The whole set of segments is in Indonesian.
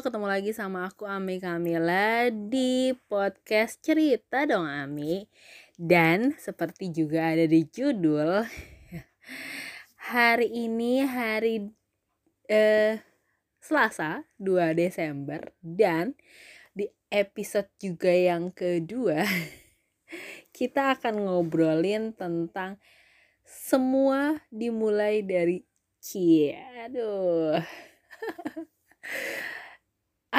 ketemu lagi sama aku Ami Kamila di podcast Cerita Dong Ami. Dan seperti juga ada di judul, hari ini hari eh, Selasa 2 Desember dan di episode juga yang kedua kita akan ngobrolin tentang semua dimulai dari Cie. Aduh.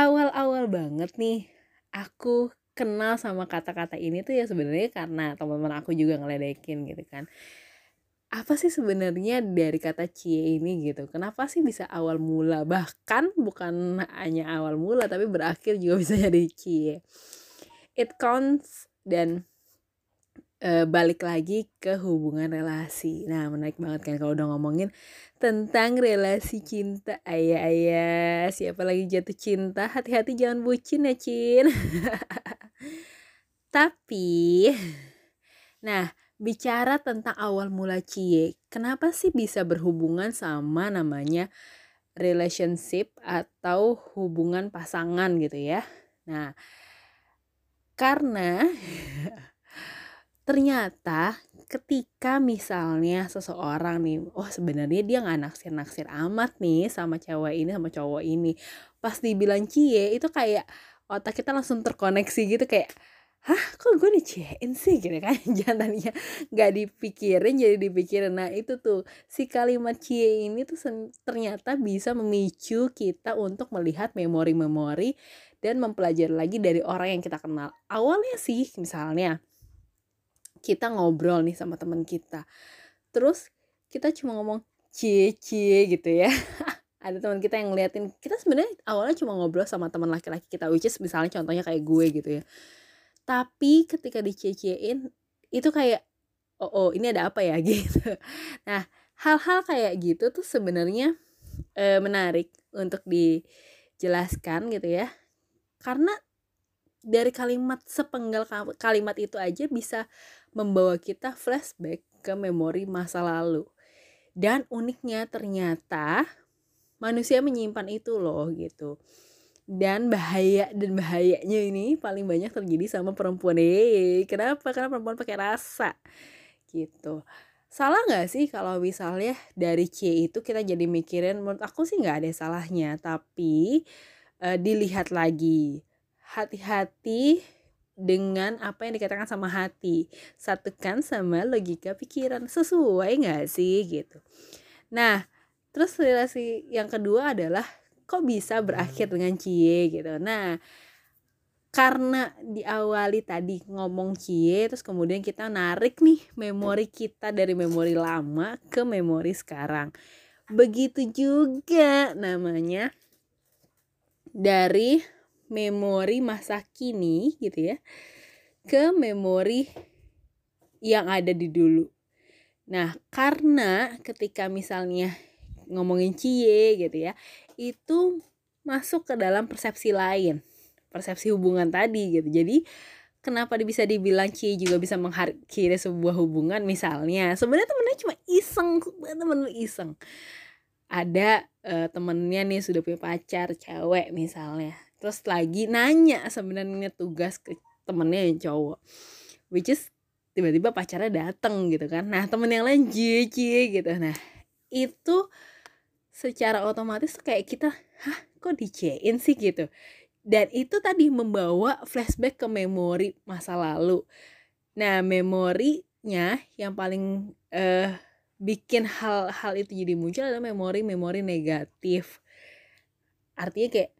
awal-awal banget nih aku kenal sama kata-kata ini tuh ya sebenarnya karena teman-teman aku juga ngeledekin gitu kan. Apa sih sebenarnya dari kata cie ini gitu? Kenapa sih bisa awal mula? Bahkan bukan hanya awal mula tapi berakhir juga bisa jadi cie. It counts dan e, balik lagi ke hubungan relasi. Nah, menarik banget kan kalau udah ngomongin tentang relasi cinta. Ayah-ayah, siapa lagi jatuh cinta? Hati-hati jangan bucin ya, Cin. Tapi nah, bicara tentang awal mula cie, kenapa sih bisa berhubungan sama namanya relationship atau hubungan pasangan gitu ya? Nah, karena ternyata ketika misalnya seseorang nih oh sebenarnya dia nggak naksir naksir amat nih sama cewek ini sama cowok ini. Pas dibilang cie itu kayak otak kita langsung terkoneksi gitu kayak hah kok gue diciein sih? Gitu kan jangan tadinya nggak dipikirin jadi dipikirin. Nah itu tuh si kalimat cie ini tuh ternyata bisa memicu kita untuk melihat memori-memori dan mempelajari lagi dari orang yang kita kenal. Awalnya sih misalnya kita ngobrol nih sama teman kita. Terus kita cuma ngomong cie cie gitu ya. Ada teman kita yang ngeliatin kita sebenarnya awalnya cuma ngobrol sama teman laki-laki kita which is misalnya contohnya kayak gue gitu ya. Tapi ketika dicie-ciein itu kayak oh, oh ini ada apa ya? Gitu. Nah hal-hal kayak gitu tuh sebenarnya e, menarik untuk dijelaskan gitu ya. Karena dari kalimat sepenggal kalimat itu aja bisa membawa kita flashback ke memori masa lalu. Dan uniknya ternyata manusia menyimpan itu loh gitu. Dan bahaya dan bahayanya ini paling banyak terjadi sama perempuan. Eh, kenapa? Karena perempuan pakai rasa gitu. Salah nggak sih kalau misalnya dari C itu kita jadi mikirin menurut aku sih nggak ada salahnya tapi uh, dilihat lagi hati-hati dengan apa yang dikatakan sama hati. Satukan sama logika pikiran. Sesuai nggak sih gitu. Nah terus relasi yang kedua adalah kok bisa berakhir dengan cie gitu. Nah karena diawali tadi ngomong cie terus kemudian kita narik nih memori kita dari memori lama ke memori sekarang. Begitu juga namanya dari memori masa kini gitu ya ke memori yang ada di dulu. Nah, karena ketika misalnya ngomongin cie gitu ya, itu masuk ke dalam persepsi lain, persepsi hubungan tadi gitu. Jadi kenapa bisa dibilang cie juga bisa mengakhiri sebuah hubungan misalnya sebenarnya temennya cuma iseng temen iseng ada uh, temennya nih sudah punya pacar cewek misalnya terus lagi nanya sebenarnya tugas ke temennya yang cowok. Which is tiba-tiba pacarnya dateng gitu kan. Nah temen yang lain cie gitu. Nah itu secara otomatis kayak kita hah kok dicein sih? Gitu. Dan itu tadi membawa flashback ke memori masa lalu. Nah memorinya yang paling uh, bikin hal-hal itu jadi muncul adalah memori-memori negatif. Artinya kayak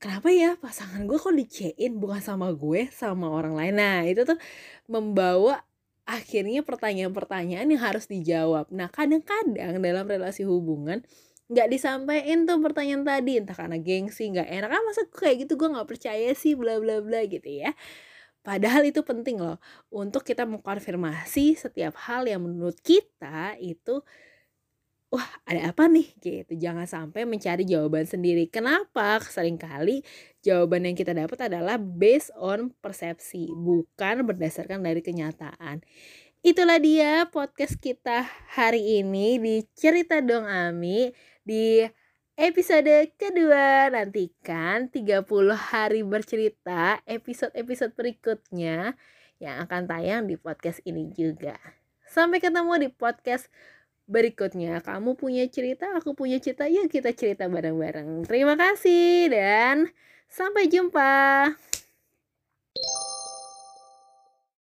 kenapa ya pasangan gue kok dicein bukan sama gue sama orang lain? Nah itu tuh membawa akhirnya pertanyaan-pertanyaan yang harus dijawab. Nah kadang-kadang dalam relasi hubungan nggak disampaikan tuh pertanyaan tadi entah karena gengsi nggak enak. Ah masa kayak gitu gue nggak percaya sih bla bla bla gitu ya. Padahal itu penting loh untuk kita mengkonfirmasi setiap hal yang menurut kita itu wah ada apa nih? Gitu. Jangan sampai mencari jawaban sendiri. Kenapa? Seringkali jawaban yang kita dapat adalah based on persepsi bukan berdasarkan dari kenyataan. Itulah dia podcast kita hari ini di cerita dong Ami di episode kedua. Nantikan 30 hari bercerita episode-episode berikutnya yang akan tayang di podcast ini juga. Sampai ketemu di podcast berikutnya. Kamu punya cerita, aku punya cerita, yuk kita cerita bareng-bareng. Terima kasih dan sampai jumpa.